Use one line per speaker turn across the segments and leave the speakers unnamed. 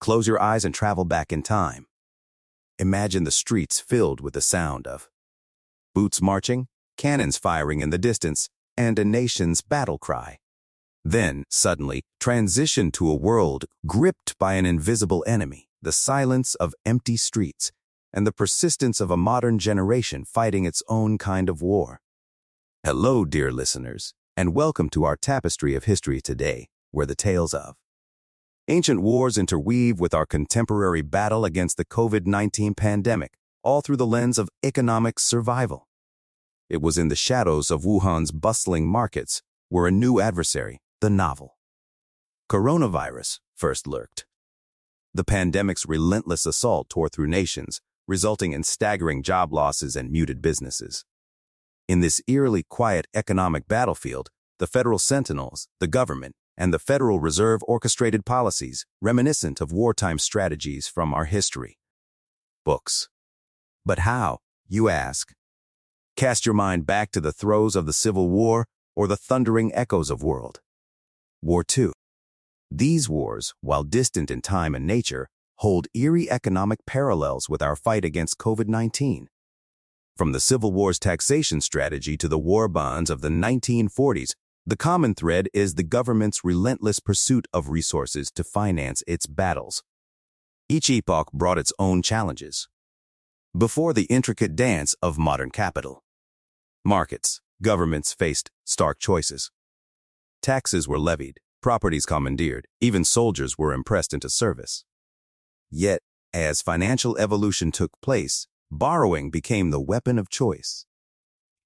Close your eyes and travel back in time. Imagine the streets filled with the sound of boots marching, cannons firing in the distance, and a nation's battle cry. Then, suddenly, transition to a world gripped by an invisible enemy, the silence of empty streets, and the persistence of a modern generation fighting its own kind of war. Hello, dear listeners, and welcome to our tapestry of history today, where the tales of ancient wars interweave with our contemporary battle against the COVID-19 pandemic, all through the lens of economic survival. It was in the shadows of Wuhan's bustling markets where a new adversary, the novel coronavirus, first lurked. The pandemic's relentless assault tore through nations, resulting in staggering job losses and muted businesses. In this eerily quiet economic battlefield, the federal sentinels, the government, and the Federal Reserve orchestrated policies reminiscent of wartime strategies from our history. Books. But how, you ask? Cast your mind back to the throes of the Civil War or the thundering echoes of World War II. These wars, while distant in time and nature, hold eerie economic parallels with our fight against COVID-19. From the Civil War's taxation strategy to the war bonds of the 1940s, the common thread is the government's relentless pursuit of resources to finance its battles. Each epoch brought its own challenges. Before the intricate dance of modern capital, markets, governments faced stark choices. Taxes were levied, properties commandeered, even soldiers were impressed into service. Yet, as financial evolution took place, borrowing became the weapon of choice.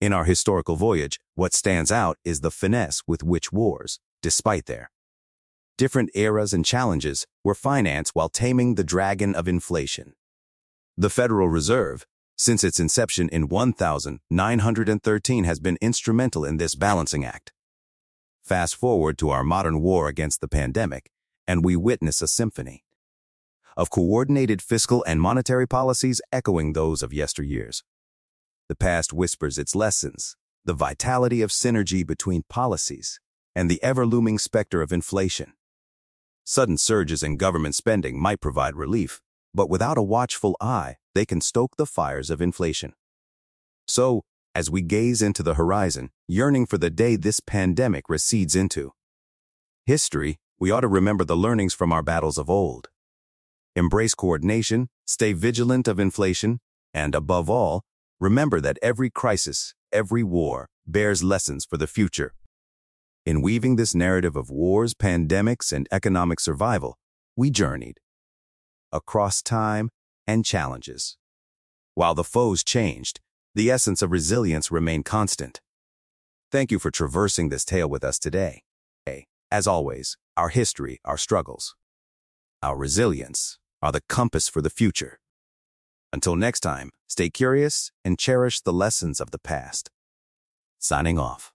In our historical voyage, what stands out is the finesse with which wars, despite their different eras and challenges, were financed while taming the dragon of inflation. The Federal Reserve, since its inception in 1913, has been instrumental in this balancing act. Fast forward to our modern war against the pandemic, and we witness a symphony of coordinated fiscal and monetary policies echoing those of yesteryears. The past whispers its lessons, the vitality of synergy between policies, and the ever-looming specter of inflation. Sudden surges in government spending might provide relief, but without a watchful eye, they can stoke the fires of inflation. So, as we gaze into the horizon, yearning for the day this pandemic recedes into history, we ought to remember the learnings from our battles of old. Embrace coordination, stay vigilant of inflation, and above all, Remember that every crisis, every war, bears lessons for the future. In weaving this narrative of wars, pandemics, and economic survival, we journeyed across time and challenges. While the foes changed, the essence of resilience remained constant. Thank you for traversing this tale with us today. As always, our history, our struggles, our resilience are the compass for the future. Until next time, stay curious and cherish the lessons of the past. Signing off.